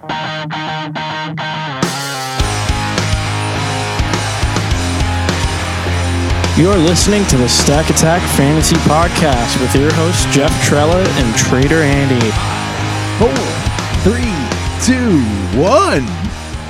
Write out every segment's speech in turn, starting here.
You're listening to the Stack Attack Fantasy Podcast with your hosts Jeff Trella and Trader Andy. Four, three, two, one.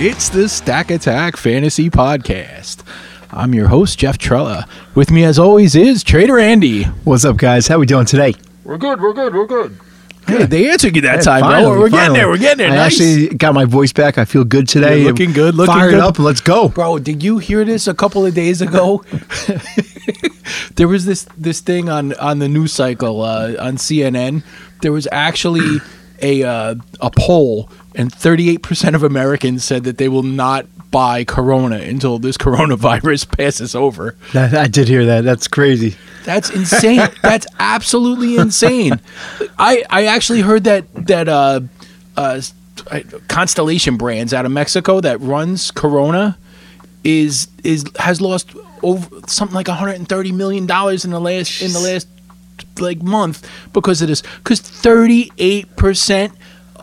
It's the Stack Attack Fantasy Podcast. I'm your host, Jeff Trella. With me, as always, is Trader Andy. What's up, guys? How we doing today? We're good, we're good, we're good. Hey, they answered you that Yeah, time, finally, bro. We're getting there, we're getting there. I nice. actually got my voice back. I feel good today. You're looking good, looking Fired good. up. Let's go. Bro, did you hear this a couple of days ago? there was this this thing on on the news cycle uh, on CNN. There was actually a uh, a poll, and 38 percent of Americans said that they will not buy Corona until this coronavirus passes over. I did hear that. That's crazy. That's insane. That's absolutely insane. I I actually heard that that uh, uh, Constellation Brands out of Mexico that runs Corona is is has lost over something like 130 million dollars in the last in the last like month because of this. Because 38 percent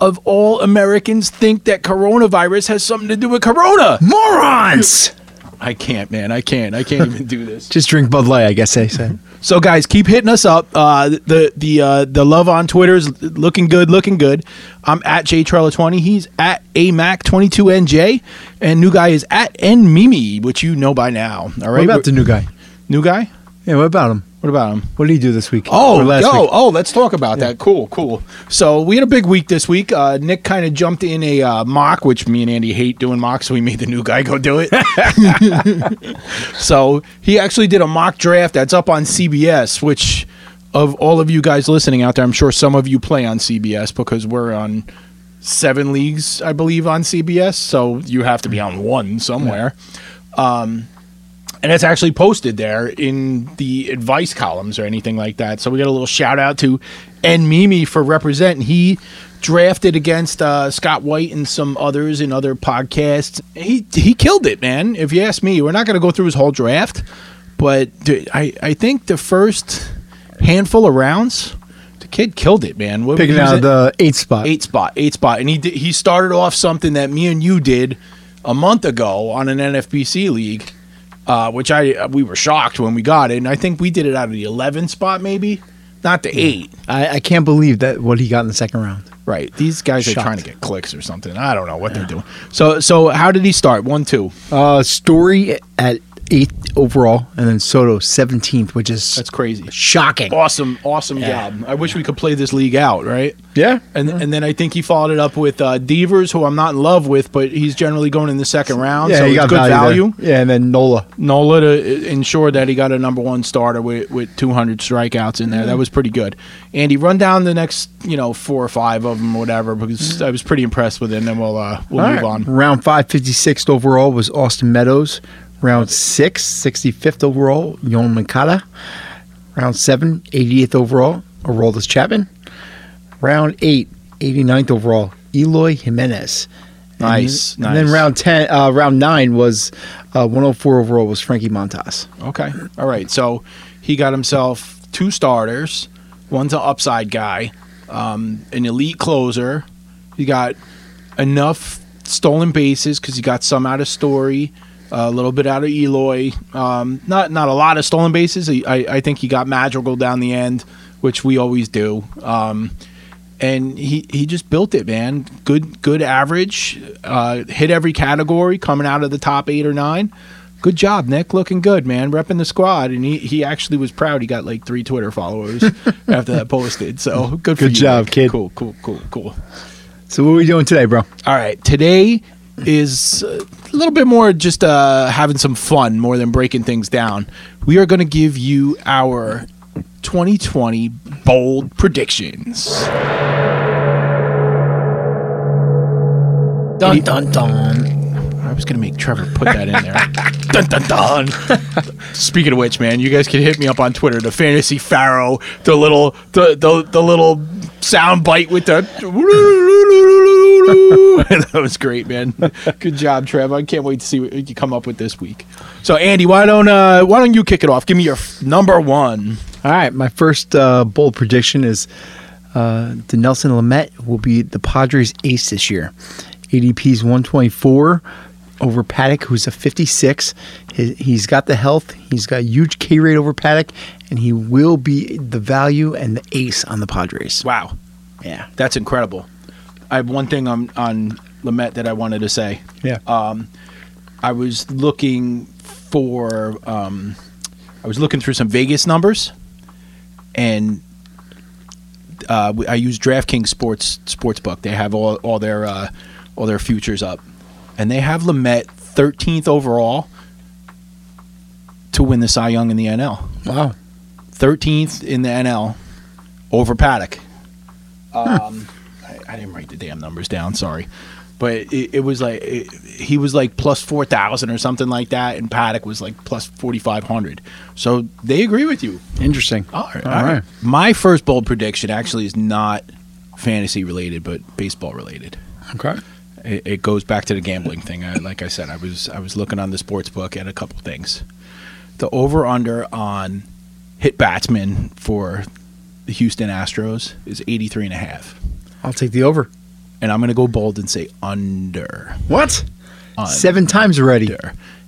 of all Americans think that coronavirus has something to do with Corona. Morons! I can't, man. I can't. I can't even do this. Just drink Bud Light, I guess they said. So guys, keep hitting us up. Uh, the the uh, the love on Twitter is looking good, looking good. I'm at jtrella20. He's at amac22nj, and new guy is at nmimi, which you know by now. All right, What about the new guy? new guy? Yeah, what about him? What about him? What did he do this week? Oh, last yo, week? oh, let's talk about that. Cool, cool. So we had a big week this week. Uh, Nick kind of jumped in a uh, mock, which me and Andy hate doing mocks, so we made the new guy go do it. so he actually did a mock draft that's up on CBS, which of all of you guys listening out there, I'm sure some of you play on CBS because we're on seven leagues, I believe, on CBS. So you have to be on one somewhere. Um, and it's actually posted there in the advice columns or anything like that. So we got a little shout out to N Mimi for representing. He drafted against uh, Scott White and some others in other podcasts. He he killed it, man. If you ask me, we're not going to go through his whole draft, but I I think the first handful of rounds, the kid killed it, man. What, Picking out the eight spot. eight spot, eight spot, and he did, he started off something that me and you did a month ago on an NFBC league, uh, which I we were shocked when we got it, and I think we did it out of the 11 spot, maybe not the eight. I, I can't believe that what he got in the second round. Right, these guys are trying to get clicks or something. I don't know what they're doing. So so how did he start? One two. Uh, Story at eighth overall, and then Soto 17th, which is That's crazy. shocking. Awesome, awesome job. I wish we could play this league out, right? Yeah. And and then I think he followed it up with uh, Devers, who I'm not in love with, but he's generally going in the second round, Yeah, so he it's got good value. there. Yeah, and then Nola. Nola to ensure that he got a number one starter with, with 200 strikeouts in there. That was pretty good. Andy, run down the next, you know, four or five of them, whatever, because I was pretty impressed with it. And then we'll uh, we'll All move right. on. Round five, 56th overall was Austin Meadows. Round six, 65th overall, Yoan Moncada. Round seven, 88th overall, Aroldis Chapman. Round eight, 89th overall, Eloy Jimenez. And- Nice, And, then round ten, uh, round nine was uh, 104 overall was Frankie Montas. Okay. All right. So he got himself two starters. One's an upside guy, um, an elite closer. He got enough stolen bases because he got some out of Story, a little bit out of Eloy. Um, not not a lot of stolen bases. I, I think he got Madrigal down the end, which we always do. Um, and he, he just built it, man. Good good average. Uh, hit every category, coming out of the top eight or nine. Good job, Nick. Looking good, man. Repping the squad, and he, he actually was proud. He got like three Twitter followers after that posted. So good, for Good you, job, Nick. kid. Cool, cool, cool, cool. So what are we doing today, bro? All right, today is a little bit more just uh, having some fun more than breaking things down. We are going to give you our 2020 bold predictions. Dun dun dun. I was gonna make Trevor put that in there. dun dun dun. Speaking of which, man, you guys can hit me up on Twitter. The fantasy pharaoh, the little, the the, the little sound bite with the. that was great, man. Good job, Trev. I can't wait to see what you come up with this week. So, Andy, why don't uh, why don't you kick it off? Give me your f- number one. All right, my first uh, bold prediction is uh, Dinelson Lamet will be the Padres' ace this year. ADP's 124 over Paddock, who's a 56. He, he's got the health. He's got a huge K rate over Paddock, and he will be the value and the ace on the Padres. Wow, Yeah. that's incredible. I have one thing on on Lamet that I wanted to say. Yeah. Um, I was looking for um, I was looking through some Vegas numbers, and uh, I use DraftKings Sports Sportsbook. They have all all their uh, all their futures up, and they have Lamet 13th overall to win the Cy Young in the NL. wow. 13th in the NL over Paddock. Um, I, I didn't write the damn numbers down. Sorry, but it, it was like it, he was like plus four thousand or something like that, and Paddock was like plus forty five hundred. So they agree with you. Interesting. All right. All right. My first bold prediction actually is not fantasy related, but baseball related. Okay. It, it goes back to the gambling thing. I, like I said, I was I was looking on the sports book at a couple things. The over under on hit batsman for the Houston Astros is 83 and a half. I'll take the over. And I'm going to go bold and say under. What? Under. Seven times already.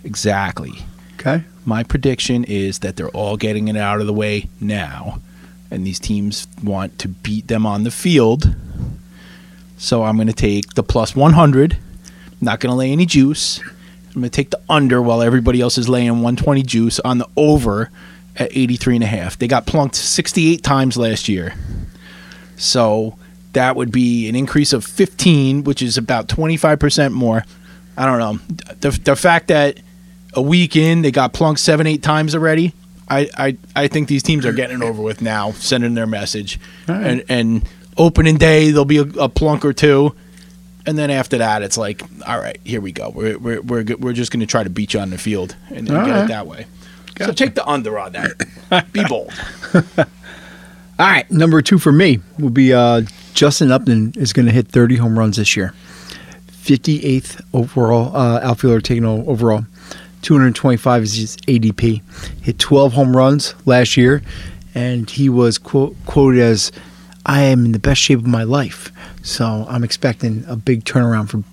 Exactly. Okay. My prediction is that they're all getting it out of the way now, and these teams want to beat them on the field. So I'm going to take the plus 100. Not going to lay any juice. I'm going to take the under while everybody else is laying 120 juice on the over at 83 and a half. They got plunked 68 times last year. So that would be an increase of 15, which is about 25% more. I don't know. The, the fact that a week in they got plunked seven, eight times already. I, I, I think these teams are getting it over with now, sending their message. Right. And, and opening day, there'll be a, a plunk or two. And then after that, it's like, all right, here we go. We're, we're, we're, go- we're just going to try to beat you on the field and, and get right. it that way. So take the under on that. Be bold. All right, number two for me will be uh, Justin Upton is going to hit 30 home runs this year. 58th overall uh, outfielder taken o- overall. 225 is his ADP. Hit 12 home runs last year, and he was quote, quoted as, "I am in the best shape of my life." So I'm expecting a big turnaround for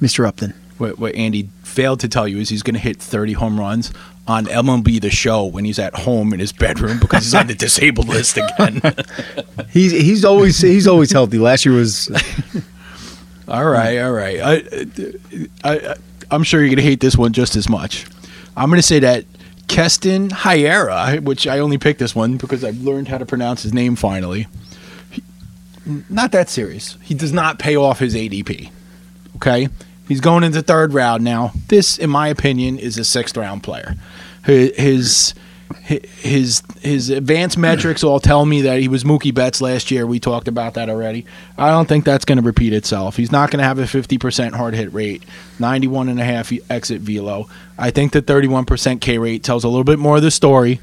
Mr. Upton. What, what Andy failed to tell you is he's going to hit 30 home runs on MLB The Show when he's at home in his bedroom because he's on the disabled list again. He's he's always he's always healthy. Last year was All right, all right. I, I, I'm sure you're going to hate this one just as much. I'm going to say that Keston Hiura, which I only picked this one because I've learned how to pronounce his name finally. Not that serious. He does not pay off his ADP. Okay? He's going into third round now. This, in my opinion, is a sixth round player. His his his advanced metrics all tell me that he was Mookie Betts last year. We talked about that already. I don't think that's going to repeat itself. He's not going to have a 50% hard hit rate, 91 and a half exit velo. I think the 31% K rate tells a little bit more of the story.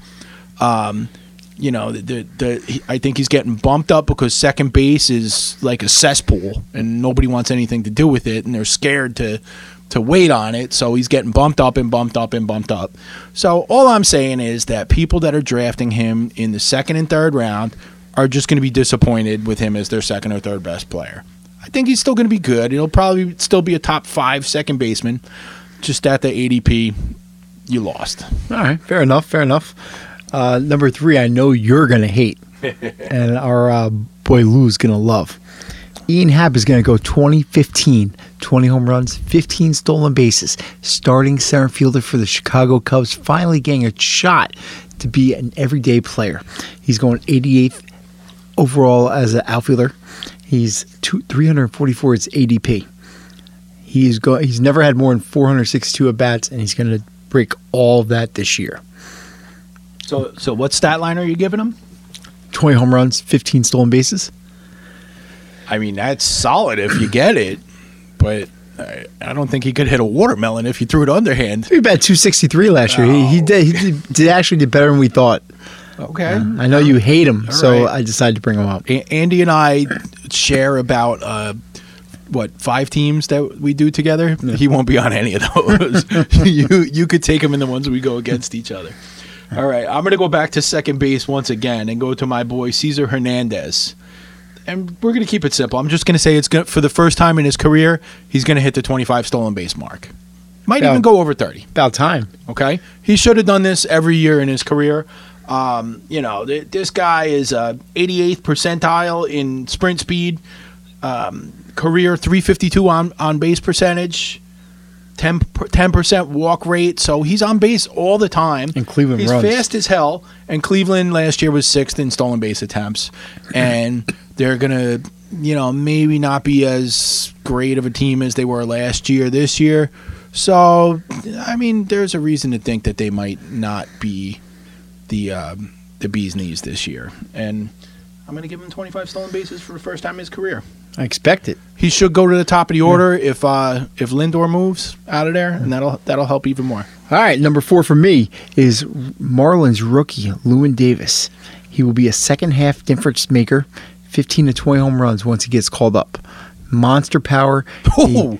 Um, you know, the, the, the I think he's getting bumped up because second base is like a cesspool and nobody wants anything to do with it and they're scared to to wait on it. So he's getting bumped up and bumped up and bumped up. So all I'm saying is that people that are drafting him in the second and third round are just going to be disappointed with him as their second or third best player. I think he's still going to be good. He'll probably still be a top five second baseman. Just at the ADP, you lost. All right, fair enough, fair enough. Uh, number three, I know you're going to hate, and our uh, boy Lou's going to love. Ian Happ is going to go 2015, 20 home runs, 15 stolen bases, starting center fielder for the Chicago Cubs, finally getting a shot to be an everyday player. He's going 88th overall as an outfielder. He's two, 344 is ADP. He's go, He's never had more than 462 at bats, and he's going to break all that this year. So, so what stat line are you giving him? 20 home runs, 15 stolen bases. I mean, that's solid if you get it, but I, I don't think he could hit a watermelon if you threw it underhand. He batted 263 last year. He, he did. He did, did actually did better than we thought. Okay. I know you hate him, All so right. I decided to bring him up. A- Andy and I share about uh, what five teams that we do together. He won't be on any of those. you you could take him in the ones we go against each other. All right, I'm gonna go back to second base once again and go to my boy Cesar Hernandez. and we're going to keep it simple. I'm just going to say it's going for the first time in his career, he's going to hit the 25 stolen base mark. Might Yeah. even go over 30. About time. Okay, he should have done this every year in his career. Um, you know, th- this guy is uh, 88th percentile in sprint speed, um, career 352 on on base percentage, 10 percent walk rate. So he's on base all the time. And Cleveland he's runs. fast as hell. And Cleveland last year was sixth in stolen base attempts, and they're gonna, you know, maybe not be as great of a team as they were last year. This year. So, I mean, there's a reason to think that they might not be the um, the bee's knees this year. And I'm going to give him 25 stolen bases for the first time in his career. I expect it. He should go to the top of the order if uh, if Lindor moves out of there, and that'll that'll help even more. All right, number four for me is Marlins rookie Lewin Diaz. He will be a second half difference maker, 15 to 20 home runs once he gets called up. Monster power. Oh,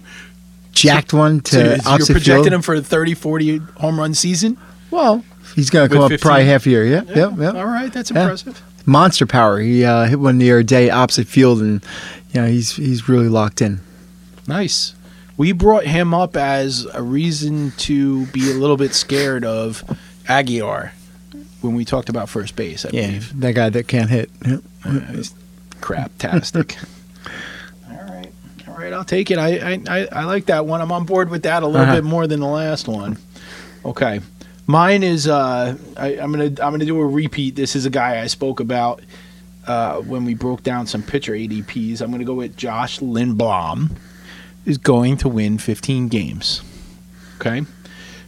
jacked one to so you're projecting field. him for a 30, 40 home run season? Well, he's going to come up probably half a year. Yeah, yeah, yeah. All right, that's Yeah. Monster power. He uh, hit one the other day opposite field, and you know he's he's really locked in. Nice. We brought him up as a reason to be a little bit scared of Aguilar when we talked about first base, I believe. that guy that can't hit. Yeah. crap-tastic. all right, all right, I'll take it. I, I I I like that one. I'm on board with that a little Uh-huh. bit more than the last one. Okay, mine is uh, I, I'm gonna I'm gonna do a repeat. This is a guy I spoke about uh, when we broke down some pitcher ADPs. I'm gonna go with Josh Lindblom is going to win 15 games. Okay,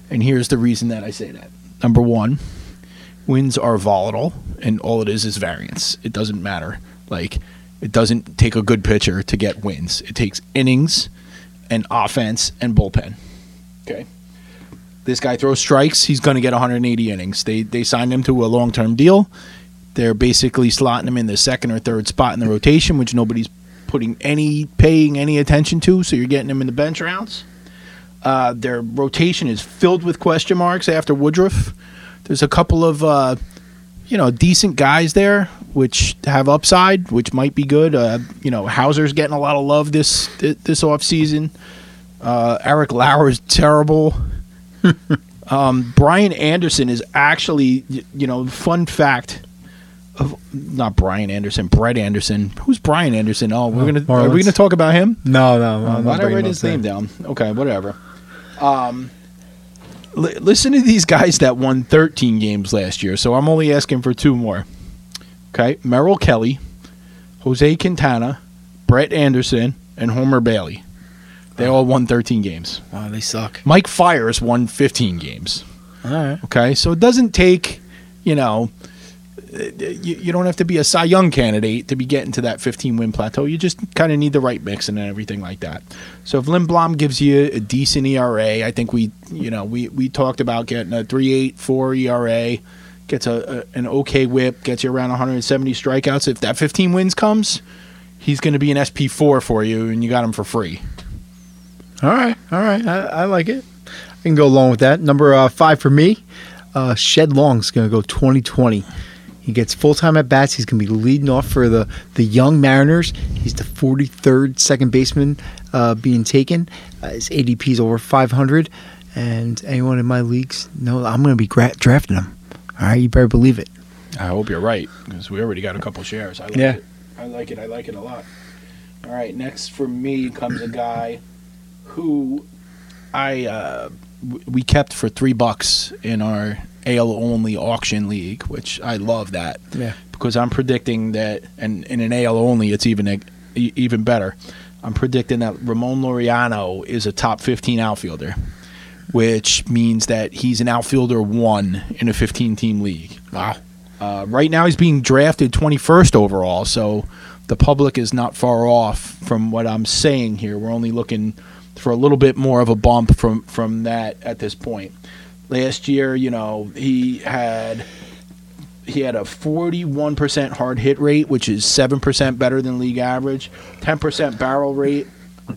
and here's the reason that I say that. Number one, wins are volatile and all it is is variance it doesn't matter like it doesn't take a good pitcher to get wins it takes innings and offense and bullpen okay this guy throws strikes he's going to get 180 innings they they signed him to a long-term deal they're basically slotting him in the second or third spot in the rotation which nobody's putting any paying any attention to so you're getting him in the bench rounds uh, their rotation is filled with question marks after Woodruff. There's a couple of uh, you know decent guys there which have upside, which might be good. Uh, you know, Houser's getting a lot of love this this off season. Uh, Eric Lauer is terrible. um, Brian Anderson is actually, you know, fun fact. Of, not Brian Anderson, Brett Anderson. Who's Brian Anderson? Oh, we're Oh, gonna are we gonna talk about him? No, no, no. Uh, I'm why did I write his name down? Okay, whatever. Um, li- listen to these guys that won 13 games last year. So I'm only asking for two more. Okay, Merrill Kelly, Jose Quintana, Brett Anderson, and Homer Bailey. They all won 13 games. Oh, they suck. Mike Fiers won 15 games. All right. Okay, so it doesn't take, you know, you, you don't have to be a Cy Young candidate to be getting to that 15 win plateau. You just kind of need the right mix and everything like that. So if Lindblom gives you a decent ERA, I think we, you know, we, we talked about getting a 3.84 ERA, gets a, a an okay whip, gets you around 170 strikeouts. If that 15 wins comes, he's going to be an SP4 for you, and you got him for free. All right, all right. I, I like it. I can go along with that. Number uh, five for me, uh, Shed Long's going to go 2020. He gets full time at bats. He's going to be leading off for the, the young Mariners. He's the 43rd second baseman uh, being taken. Uh, his ADP is over 500. And anyone in my leagues, no, I'm going to be gra- drafting him. All right, you better believe it. I hope you're right because we already got a couple shares. I like Yeah. it. I like it. I like it a lot. All right, next for me comes a guy who I uh, w- we kept for three bucks in our ale only auction league, which I love that Yeah. because I'm predicting that, and in an ale only, it's even e- even better. I'm predicting that Ramon Laureano is a top 15 outfielder, which means that he's an outfielder one in a 15 team league. Wow. Uh, right now, he's being drafted 21st overall, so the public is not far off from what I'm saying here. We're only looking for a little bit more of a bump from from that at this point. Last year, you know, he had he had a 41% hard hit rate, which is 7% better than league average, 10% barrel rate.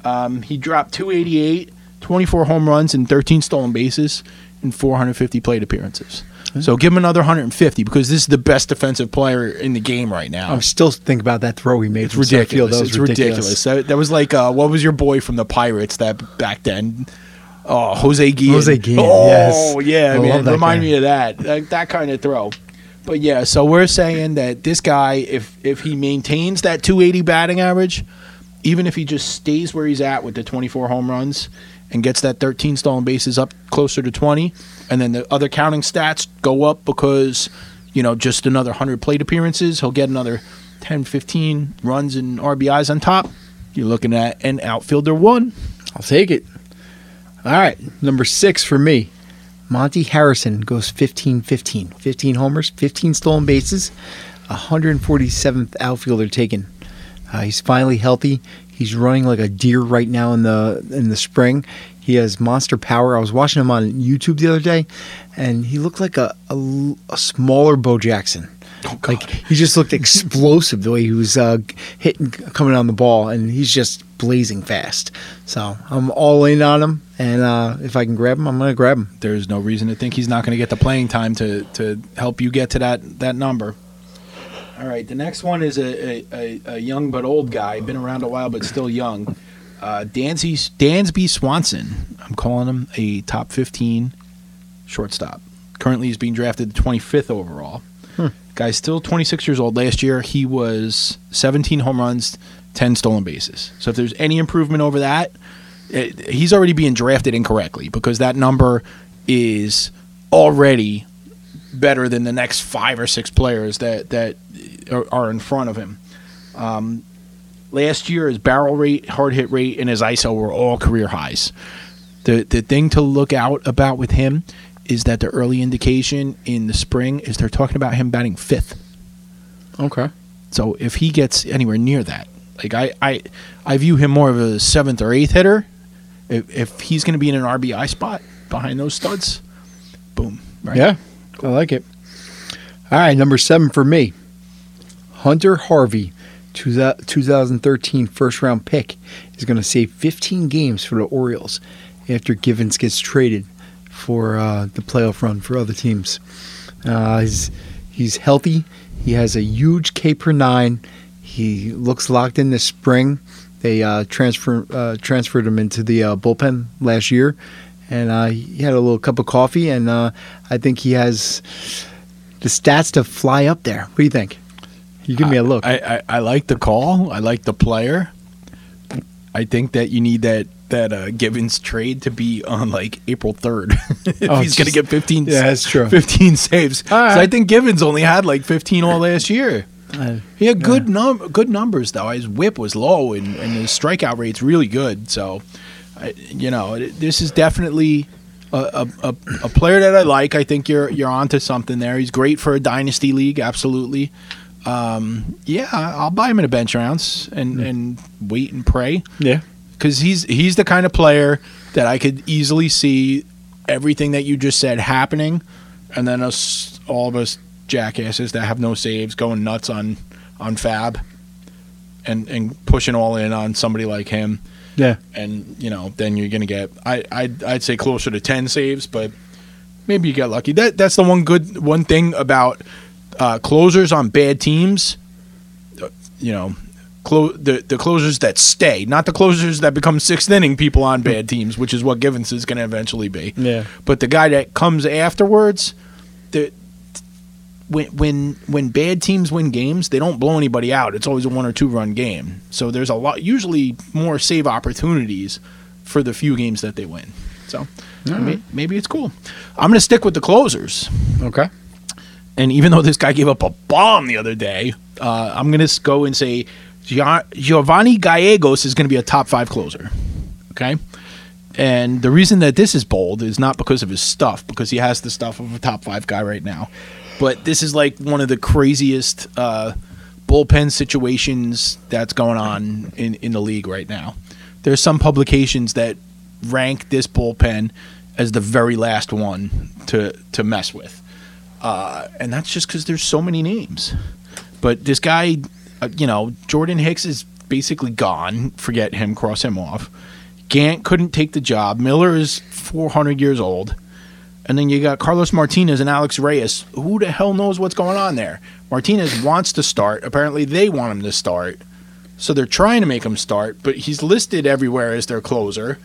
Um, he dropped 288, 24 home runs, and 13 stolen bases in 450 plate appearances. So give him another 150 because this is the best defensive player in the game right now. I'm still thinking about that throw he made. It's ridiculous. Field. That was it's ridiculous. That, that was like uh, what was your boy from the Pirates that back then? Oh, Jose Guillen. Jose Guillen, Oh, yes. yeah, I man. Remind guy. me of that. That, that kind of throw. But yeah, so we're saying that this guy, if if he maintains that 280 batting average, even if he just stays where he's at with the 24 home runs and gets that 13 stolen bases up closer to 20, and then the other counting stats go up because you know just another 100 plate appearances, he'll get another 10, 15 runs and RBIs on top. You're looking at an outfielder one. I'll take it. All right, number six for me. Monte Harrison goes 15 15. 15 homers, 15 stolen bases, 147th outfielder taken. Uh, he's finally healthy. He's running like a deer right now in the in the spring. He has monster power. I was watching him on YouTube the other day, and he looked like a smaller Bo Jackson. like he just looked explosive the way he was uh, hitting, coming on the ball, and he's just blazing fast. So I'm all in on him, and uh, if I can grab him, I'm gonna grab him. There's no reason to think he's not going to get the playing time to to help you get to that that number. All right, the next one is a, a, a, a young but old guy, been around a while but still young. Uh, Dansby, Dansby Swanson. I'm calling him a top 15 shortstop. Currently, he's being drafted 25th overall. Guy's still 26 years old. Last year, he was 17 home runs, 10 stolen bases. So if there's any improvement over that, it, he's already being drafted incorrectly because that number is already better than the next five or six players that that are, are in front of him. Um, last year, his barrel rate, hard hit rate, and his ISO were all career highs. The the thing to look out about with him is that the early indication in the spring is they're talking about him batting fifth. Okay. So if he gets anywhere near that, like I I, I view him more of a seventh or eighth hitter. If, if he's going to be in an RBI spot behind those studs, boom. Right? Yeah, I like it. All right, number seven for me. Hunter Harvey, 2013 first round pick, is going to save 15 games for the Orioles after Givens gets traded for uh, the playoff run for other teams. Uh, he's, he's healthy. He has a huge K per nine. He looks locked in this spring. They uh, transfer uh, transferred him into the uh, bullpen last year, and uh, he had a little cup of coffee, and I think he has the stats to fly up there. What do you think? You give me a look. I, I, I like the call. I like the player. I think that you need that that uh, Givens trade to be on like April third if Oh, he's going to get fifteen. yeah, that's true. Fifteen saves. Right. So I think Givens only had like fifteen all last year. Uh, He had good num- good numbers though. His whip was low and, and his strikeout rate's really good. So, I, you know, this is definitely a, a, a, a player that I like. I think you're you're onto something there. He's great for a dynasty league, absolutely. Um, yeah, I'll buy him in a bench rounds and, and wait and pray yeah. because he's he's the kind of player that I could easily see everything that you just said happening, and then us all of us jackasses that have no saves going nuts on on FAAB, and and pushing all in on somebody like him, Yeah. and you know then you're gonna get I I'd, I'd say closer to ten saves, but maybe you get lucky. That that's the one good one thing about uh, closers on bad teams. You know, clo- the the closers that stay, not the closers that become sixth inning people on bad teams, which is what Givens is going to eventually be. Yeah. But the guy that comes afterwards, the when when when bad teams win games, they don't blow anybody out. It's always a one or two run game. So there's a lot, usually more save opportunities for the few games that they win. So may- maybe it's cool. I'm going to stick with the closers. Okay. And even though this guy gave up a bomb the other day, uh, I'm going to go and say Giovanny Gallegos is going to be a top five closer. Okay. And the reason that this is bold is not because of his stuff, because he has the stuff of a top five guy right now. But this is like one of the craziest uh, bullpen situations that's going on in, in the league right now. There's some publications that rank this bullpen as the very last one to, to mess with uh, and that's just because there's so many names. But this guy, uh, you know, Jordan Hicks is basically gone. Forget him, cross him off. Gant couldn't take the job. Miller is 400 years old. And then you got Carlos Martinez and Alex Reyes. Who the hell knows what's going on there? Martinez wants to start. Apparently, they want him to start. So they're trying to make him start, but he's listed everywhere as their closer.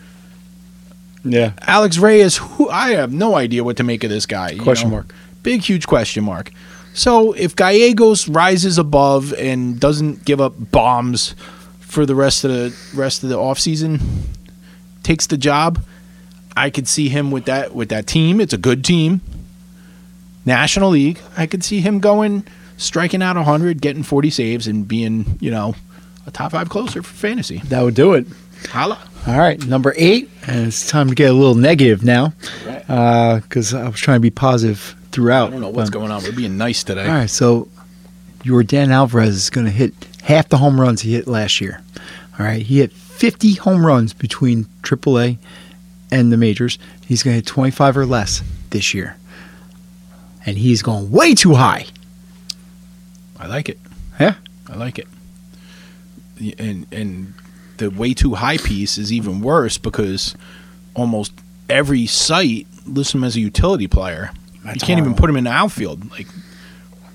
Yeah. Alex Reyes, who I have no idea what to make of this guy. you Question know? mark. Big, huge question mark. So if Gallegos rises above and doesn't give up bombs for the rest of the rest of the offseason, takes the job, I could see him with that with that team. It's a good team. National League. I could see him going striking out 100, getting 40 saves and being, you know, a top 5 closer for fantasy. That would do it. Holla. All right, number eight, and it's time to get a little negative now, because uh, I was trying to be positive throughout. I don't know what's but- going on. We're being nice today. All right, so your Dan Alvarez is going to hit half the home runs he hit last year. All right, he hit 50 home runs between AAA and the majors. He's going to hit 25 or less this year, and he's going way too high. I like it. Yeah. I like it. And and the way too high piece is even worse because almost every site lists him as a utility player. You can't even put him in the outfield. Like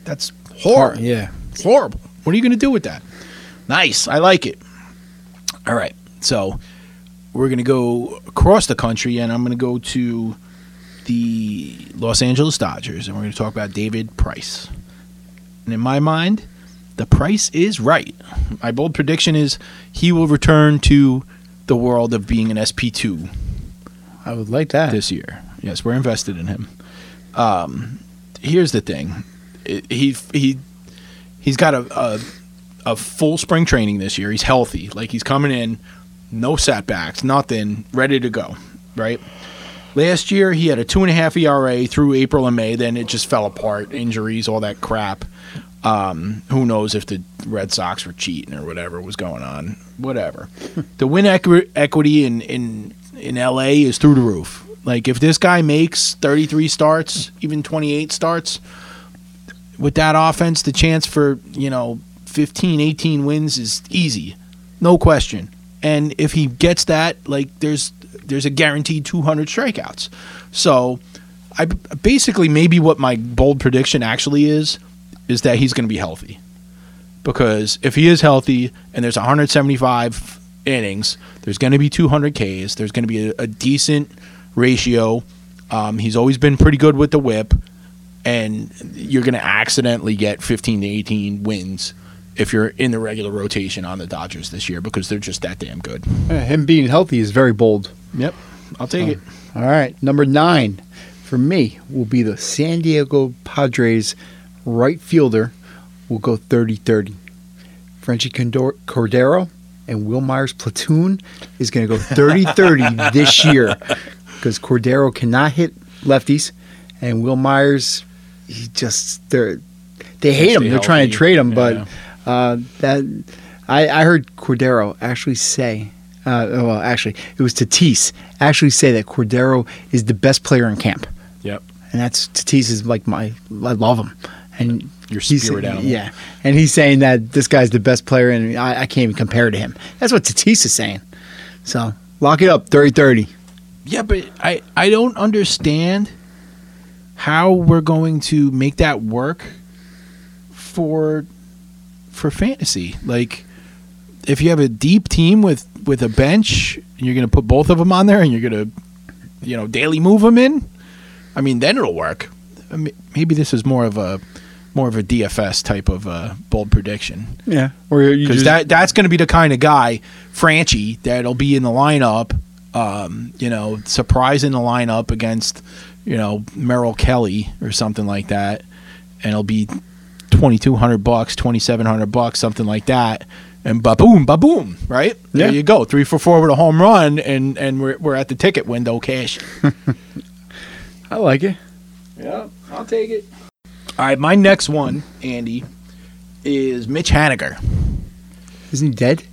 that's horrible. Yeah. It's horrible. What are you going to do with that? Nice. I like it. All right. So we're going to go across the country, and I'm going to go to the Los Angeles Dodgers, and we're going to talk about David Price. And in my mind, the price is right. My bold prediction is he will return to the world of being an SP2 I would like that. this year. Yes, we're invested in him. Um, here's the thing, he he he's got a, a a full spring training this year. He's healthy, like he's coming in, no setbacks, nothing, ready to go. Right. Last year he had a two and a half ERA through April and May. Then it just fell apart, injuries, all that crap. Um, who knows if the Red Sox were cheating or whatever was going on? Whatever. the win equi- equity in in in LA is through the roof. Like if this guy makes 33 starts, even 28 starts with that offense, the chance for, you know, 15, 18 wins is easy. No question. And if he gets that, like there's there's a guaranteed 200 strikeouts. So I basically maybe what my bold prediction actually is is that he's going to be healthy. Because if he is healthy and there's 175 innings, there's going to be 200 Ks. There's going to be a, a decent ratio. Um, he's always been pretty good with the whip, and you're going to accidentally get 15 to 18 wins if you're in the regular rotation on the Dodgers this year because they're just that damn good. Uh, him being healthy is very bold. Yep, I'll take it. All right, number nine for me will be the San Diego Padres right fielder. Will go 30-30. Franchy Condor- Cordero and Wil Myers platoon is going to go 30-30 this year because Cordero cannot hit lefties, and Wil Myers, he just they're they hate him. They're trying to trade him, Yeah. but uh, that I, I heard Cordero actually say. Uh, well, actually, it was Tatis actually say that Cordero is the best player in camp, Yep. and that's Tatis is like my I love him, and Your he's- spirit animal. Yeah, and he's saying that this guy's the best player, and I, I can't even compare to him. That's what Tatis is saying. So lock it up, 30-30. Yeah, but I I don't understand how we're going to make that work for for fantasy. Like if you have a deep team with with a bench, and you're going to put both of them on there and you're going to you know, daily move them in, I mean, then it'll work. I mean, maybe this is more of a more of a DFS type of uh, bold prediction Yeah, because that that's going to be the kind of guy, Franchy, that'll be in the lineup. Um, you know, surprise in the lineup against, you know, Merrill Kelly or something like that, and it'll be twenty two hundred bucks, twenty seven hundred bucks, something like that, and ba boom, ba boom, right? There you go, three for four with a home run, and and we're we're at the ticket window cash. I like it. Yeah, I'll take it. All right, my next one, Andy, is Mitch Haniger. Isn't he dead?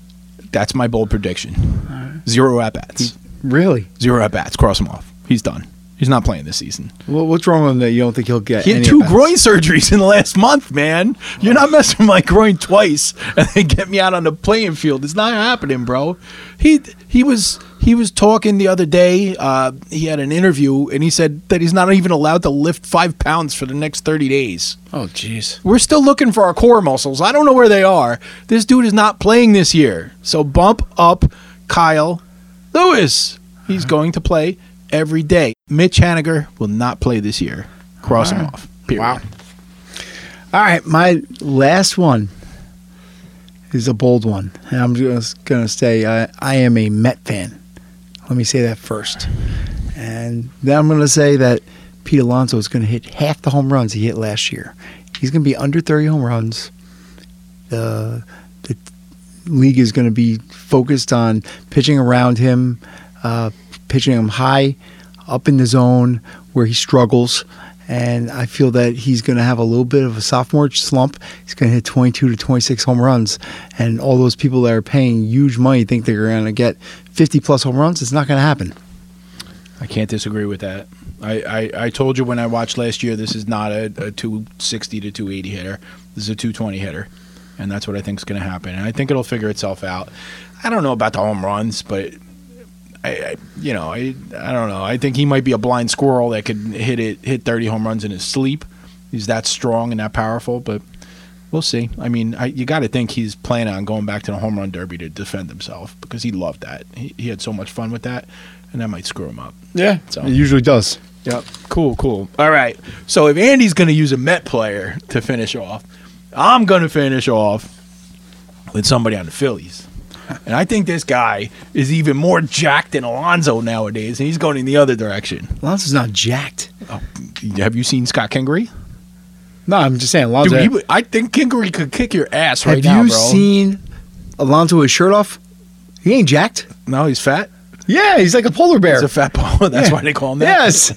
That's my bold prediction. Zero at bats. Really? Zero at bats. Cross him off. He's done. He's not playing this season. Well, what's wrong with him that you don't think he'll get? He had any two at-bats? groin surgeries in the last month, man. You're not messing with my groin twice and then get me out on the playing field. It's not happening, bro. He he was he was talking the other day. Uh, he had an interview and he said that he's not even allowed to lift five pounds for the next thirty days. Oh, jeez. We're still looking for our core muscles. I don't know where they are. This dude is not playing this year. So bump up Kyle Lewis. He's uh-huh. going to play every day. Mitch Haniger will not play this year. Cross him off. Period. Wow. All right, my last one is a bold one, and I'm just gonna say I, I am a Met fan. Let me say that first, and then I'm gonna say that Pete Alonso is gonna hit half the home runs he hit last year. He's gonna be under 30 home runs. The the league is gonna be focused on pitching around him, uh, pitching him high, up in the zone where he struggles and I feel that he's going to have a little bit of a sophomore slump. He's going to hit 22 to 26 home runs, and all those people that are paying huge money think they're going to get 50 plus home runs. It's not going to happen. I can't disagree with that. I, I, I told you when I watched last year, this is not a, a 260 to 280 hitter. This is a 220 hitter. And that's what I think is going to happen. And I think it'll figure itself out. I don't know about the home runs, but I, I you know, I, I don't know. I think he might be a blind squirrel that could hit it, hit 30 home runs in his sleep. He's that strong and that powerful, but we'll see. I mean, I, you got to think he's planning on going back to the home run derby to defend himself because he loved that. He, he had so much fun with that, and that might screw him up. Yeah, So- it usually does. Yep. Cool, cool. All right. So if Andy's going to use a Met player to finish off, I'm going to finish off with somebody on the Phillies. And I think this guy is even more jacked than Alonso nowadays, and he's going in the other direction. Alonso's not jacked. Oh, have you seen Scott Kingery? No, I'm just saying Alonso. Dude, he I think Kingery could kick your ass right have now, you seen Alonso with his shirt off? He ain't jacked. no, he's fat. Yeah, he's like a polar bear. He's a fat ball. That's Yeah. why they call him that.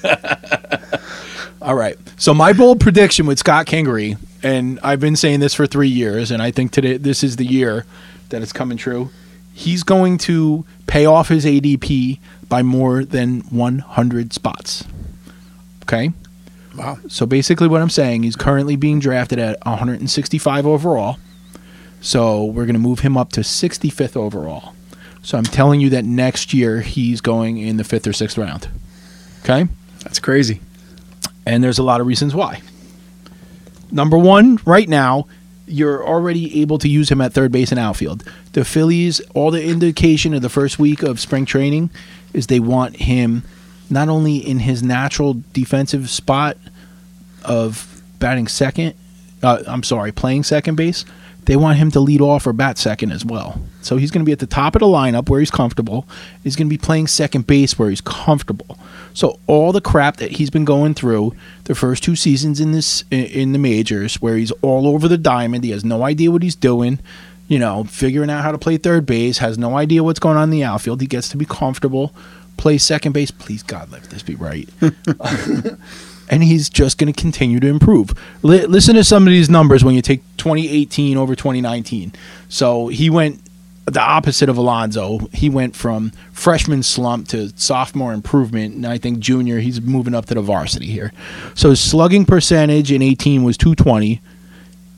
yes. All right. So my bold prediction with Scott Kingery, and I've been saying this for three years, and I think today this is the year that it's coming true. He's going to pay off his ADP by more than 100 spots. Okay. Wow. So basically, what I'm saying, he's currently being drafted at 165 overall. So we're going to move him up to 65th overall. So I'm telling you that next year he's going in the fifth or sixth round. Okay. That's crazy. And there's a lot of reasons why. Number one, right now, you're already able to use him at third base and outfield. The Phillies, all the indication of the first week of spring training is they want him not only in his natural defensive spot of batting second, uh, I'm sorry, playing second base, they want him to lead off or bat second as well. So he's going to be at the top of the lineup where he's comfortable. He's going to be playing second base where he's comfortable. So all the crap that he's been going through the first two seasons in this in- the majors, where he's all over the diamond, he has no idea what he's doing. You know, figuring out how to play third base, has no idea what's going on in the outfield. He gets to be comfortable, play second base. Please God, let this be right. and he's just going to continue to improve. Li- listen to some of these numbers when you take 2018 over 2019. So he went the opposite of Alonso. He went from freshman slump to sophomore improvement, and I think junior he's moving up to the varsity here. So his slugging percentage in 18 was 220,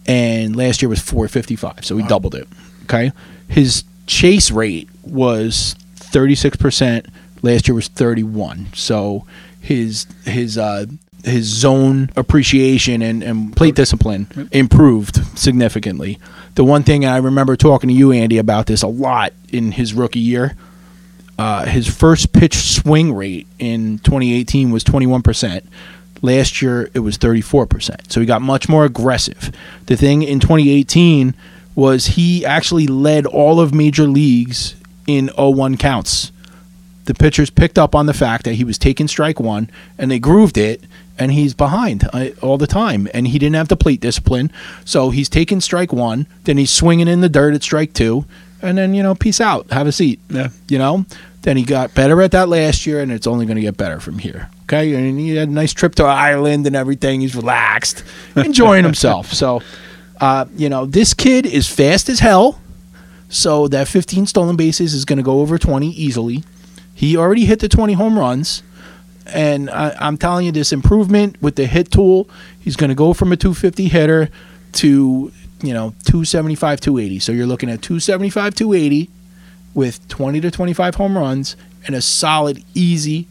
and last year was 455. So he doubled it. Okay, his chase rate was 36 percent. Last year was 31. So his his uh, his zone appreciation and, and plate discipline improved significantly. The one thing I remember talking to you, Andy, about this a lot in his rookie year. Uh, his first pitch swing rate in 2018 was 21%. Last year it was 34%. So he got much more aggressive. The thing in 2018 was he actually led all of major leagues in 0-1 counts the pitchers picked up on the fact that he was taking strike one and they grooved it and he's behind uh, all the time and he didn't have the plate discipline so he's taking strike one then he's swinging in the dirt at strike two and then you know peace out have a seat Yeah. you know then he got better at that last year and it's only going to get better from here okay and he had a nice trip to ireland and everything he's relaxed enjoying himself so uh, you know this kid is fast as hell so that 15 stolen bases is going to go over 20 easily he already hit the 20 home runs. And I, I'm telling you, this improvement with the hit tool, he's going to go from a 250 hitter to you know 275, 280. So you're looking at 275, 280 with 20 to 25 home runs and a solid, easy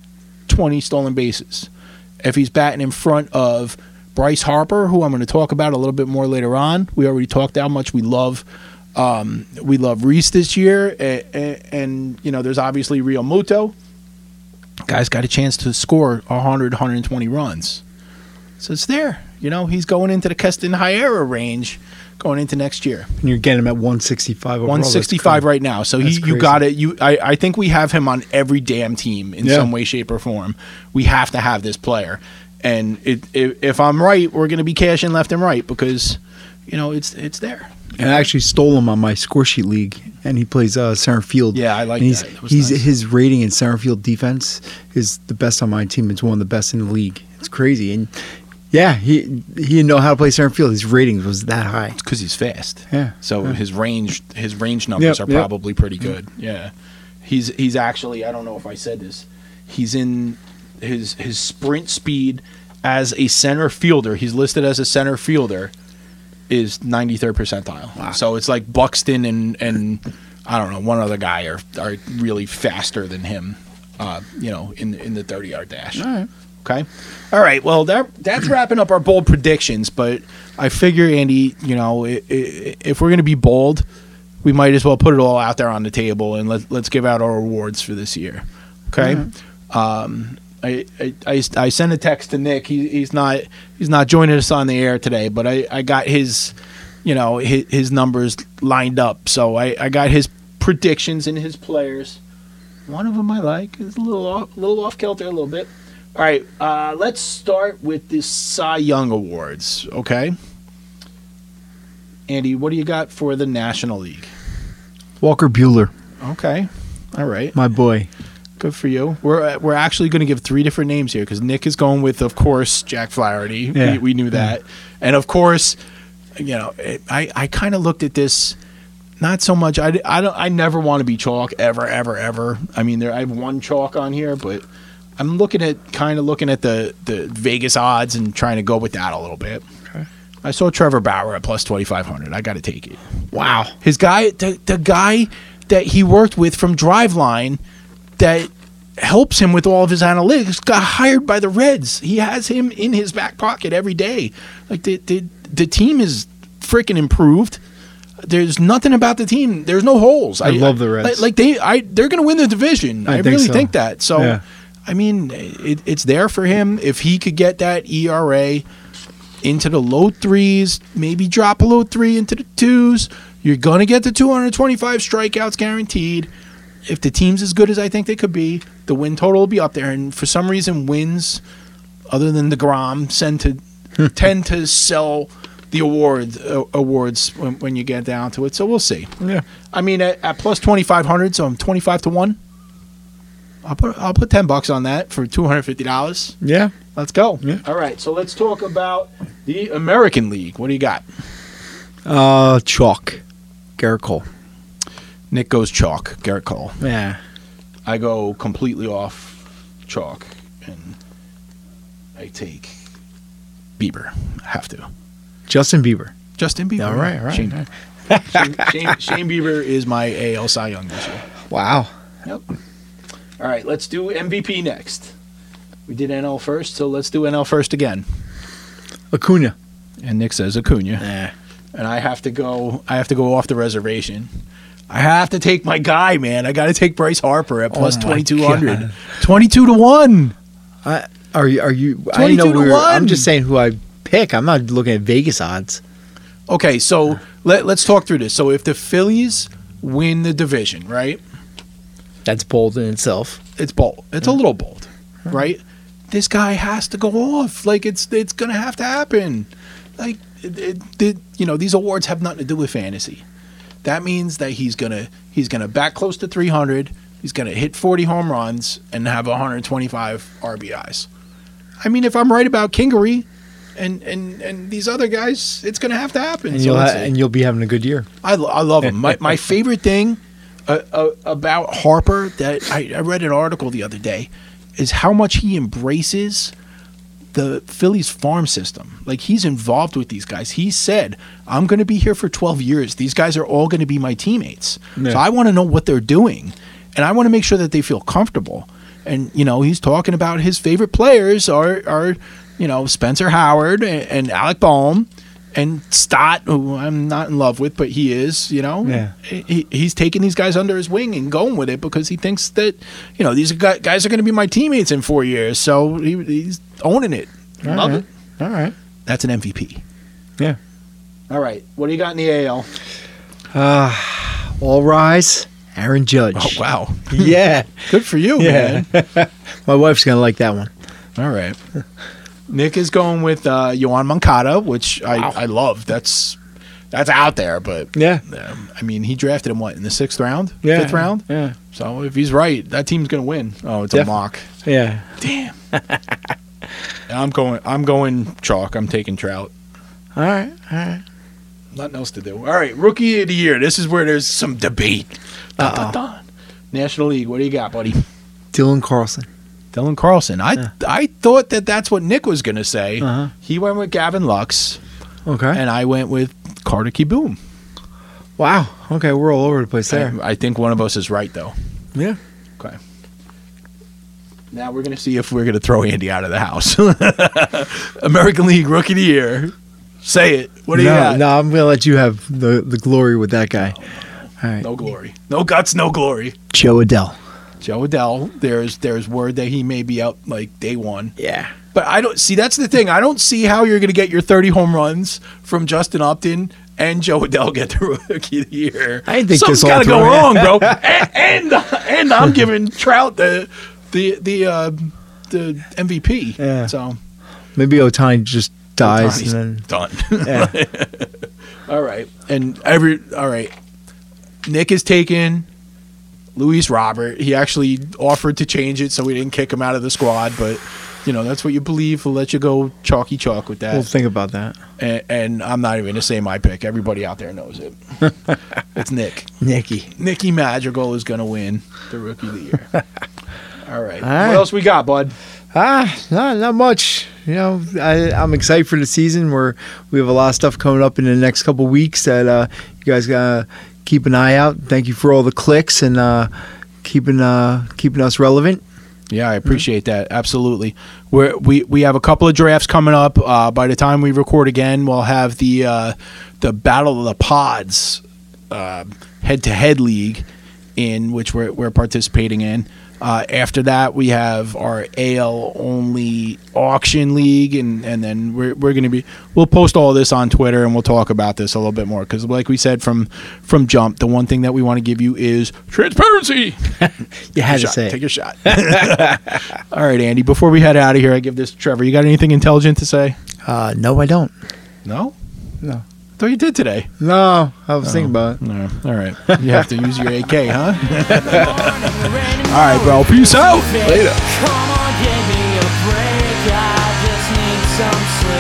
20 stolen bases. If he's batting in front of Bryce Harper, who I'm going to talk about a little bit more later on, we already talked how much we love um, we love Rhys this year, and, and, you know there's obviously Realmuto. Guy's got a chance to score 100, 120 runs, so it's there. You know he's going into the Keston Hiura range going into next year. And you're getting him at 165 overall. 165 right now. So he, you got it. You, I, I think we have him on every damn team in Yeah. some way, shape, or form. We have to have this player, and it, if, if I'm right, we're going to be cashing left and right because, you know, it's it's there. And I actually stole him on my score sheet league, and he plays uh, center field. Yeah, I like and he's, that. That he's nice. his rating in center field defense is the best on my team. It's one of the best in the league. It's crazy, and yeah, he he didn't know how to play center field. His ratings was that high. It's because he's fast. Yeah, So yeah. his range his range numbers Yep, are yep. probably pretty good. Yeah. He's he's actually I don't know if I said this. He's in his his sprint speed as a center fielder. He's listed as a center fielder is 93rd percentile. So it's like Buxton and and I don't know one other guy are are really faster than him. Uh, you know, in in the 30 yard dash. All right. Okay. All right. Well, that that's wrapping up our bold predictions. But I figure, Andy, you know, i- i- if we're going to be bold, we might as well put it all out there on the table and let let's give out our awards for this year. Okay. Um, I, I, I, I sent a text to Nick. He, he's not he's not joining us on the air today, but I, I got his you know his, his numbers lined up. So I, I got his predictions and his players. One of them I like. It's a little off, a little off kilter, a little bit. All right, uh, let's start with the Cy Young Awards. Okay, Andy, what do you got for the National League? Walker Buehler, Okay, all right, my boy. Good for you. We're uh, we're actually going to give three different names here because Nick is going with, of course, Jack Flaherty. Yeah. We, we knew that, and of course, you know, it, I I kind of looked at this. Not so much. I, I don't. I never want to be chalk ever, ever, ever. I mean, there. I have one chalk on here, but I'm looking at kind of looking at the the Vegas odds and trying to go with that a little bit. Okay. I saw Trevor Bauer at plus twenty five hundred. I got to take it. Wow. His guy, the, the guy that he worked with from Driveline, that helps him with all of his analytics, got hired by the Reds. He has him in his back pocket every day. Like the the, the team is freaking improved. There's nothing about the team. There's no holes. I love the Reds. Like, like they, I they're going to win the division. I, I think really so. think that. So, Yeah. I mean, it, it's there for him if he could get that ERA into the low threes, maybe drop a low three into the twos. You're going to get the 225 strikeouts guaranteed. If the team's as good as I think they could be, the win total will be up there. And for some reason, wins, other than the Grom, tend to tend to sell the award uh, awards when, when you get down to it. So we'll see. Yeah. I mean, at, at plus 2500, so I'm 25 to one. I'll put I'll put 10 bucks on that for $250. Yeah. Let's go. Yeah. All right, so let's talk about the American League. What do you got? Uh, chalk. Gerrit Cole. Nick goes chalk. Gerrit Cole. Yeah. I go completely off chalk, and I take Bieber. I have to. Justin Bieber. Justin Bieber. All right. All right. Shane, all right. Shane, Shane, Shane Bieber is my AL Cy Young this year. Wow. Yep. All right, let's do MVP next. We did NL first, so let's do NL first again. Acuna. And Nick says Acuna. Yeah. and I have to go. I have to go off the reservation. I have to take my guy, man. I got to take Bryce Harper at plus Oh plus oh twenty two hundred. Twenty two to one. I, are you? Are you? I 22 didn't know to we were. I'm just saying who I pick. I'm not looking at Vegas odds. Okay, so let, let's talk through this. So if the Phillies win the division, right? That's bold in itself. It's bold. It's a little bold, right? This guy has to go off. Like it's it's gonna have to happen. Like it, it, it- you know, these awards have nothing to do with fantasy. That means that he's gonna he's gonna back close to 300. He's gonna hit 40 home runs and have 125 RBIs. I mean, if I'm right about Kingery and and and these other guys, it's gonna have to happen. And So you'll ha- and you'll be having a good year. I, I love him. My, my favorite thing uh, uh, about Harper that I, I read an article the other day is how much he embraces the Phillies farm system. Like he's involved with these guys. He said, "I'm going to be here for 12 years. These guys are all going to be my teammates. Yeah. So I want to know what they're doing, and I want to make sure that they feel comfortable." And you know, he's talking about his favorite players are are you know Spencer Howard and, and Alec Bohm. And Stott, who I'm not in love with, but he is, you know. Yeah. He, he's taking these guys under his wing and going with it because he thinks that, you know, these guys are going to be my teammates in four years. So he, he's owning it. All Love right. it. All right. That's an MVP. Yeah. All right. What do you got in the AL? Uh, All rise. Aaron Judge. Oh, wow. Yeah. Good for you, Yeah. man. My wife's gonna like that one. All right. Nick is going with uh, Yoan Moncada, which I, I love. That's that's out there, but Yeah. um, I mean, he drafted him what in the sixth round, Yeah. fifth round. Yeah. So if he's right, that team's gonna win. Oh, it's Def- a mock. Yeah. Damn. I'm going. I'm going chalk. I'm taking Trout. All right. All right. Nothing else to do. All right, rookie of the year. This is where there's some debate. Dun, dun, Uh-oh. dun. National League. What do you got, buddy? Dylan Carlson. Dylan Carlson. I Yeah. I thought that that's what Nick was going to say. Uh-huh. He went with Gavin Lux, Okay. and I went with Carter Kieboom. wow. Okay, we're all over the place there. I, I think one of us is right, though. yeah. Okay. Now we're going to see if we're going to throw Andy out of the house. American League Rookie of the Year. Say it. What do you no, got? no, I'm gonna let you have the the glory with that guy. All right. No glory. No guts, no glory. Jo Adell. Jo Adell, there's there's word that he may be out like day one. Yeah. But I don't see that's the thing. I don't see how you're gonna get your 30 home runs from Justin Upton and Jo Adell get the rookie of the year. I think Something's this gotta go wrong, bro. and, and and I'm giving Trout the the the uh, the MVP. Yeah. So Maybe Ohtani just dies and then. done. Yeah. All right. And every all right. Nick is taken Luis Robert. He actually offered to change it so we didn't kick him out of the squad, but you know, that's what you believe. We'll let you go chalky chalk with that. We'll think about that. and, and I'm not even gonna say my pick. Everybody out there knows it. it's Nick. Nicky. Nicky Madrigal is gonna win the rookie of the year. All right. All right. What else we got, bud? Ah, not not much. You know, I, I'm excited for the season. Where we have a lot of stuff coming up in the next couple weeks that uh, you guys gotta keep an eye out. Thank you for all the clicks and uh, keeping uh, keeping us relevant. Yeah, I appreciate that. Absolutely. We're, we we have a couple of drafts coming up. Uh, by the time we record again, we'll have the uh, the Battle of the Pods head to head league in which we're we're participating in. Uh, after that, we have our AL only auction league, and, and then we're, we're going to be we'll post all this on Twitter, and we'll talk about this a little bit more because, like we said from from jump, the one thing that we want to give you is transparency. You had to Shot. say Take a shot. All right, Andy. Before we head out of here, I give this to Trevor. You got anything intelligent to say? Uh, no, I don't. No. No what you did today. No, I was thinking oh, about it. No. All right. You have to use your AK, huh? All right, bro. Peace out. Later. Come on, give me a break. I just need some sleep.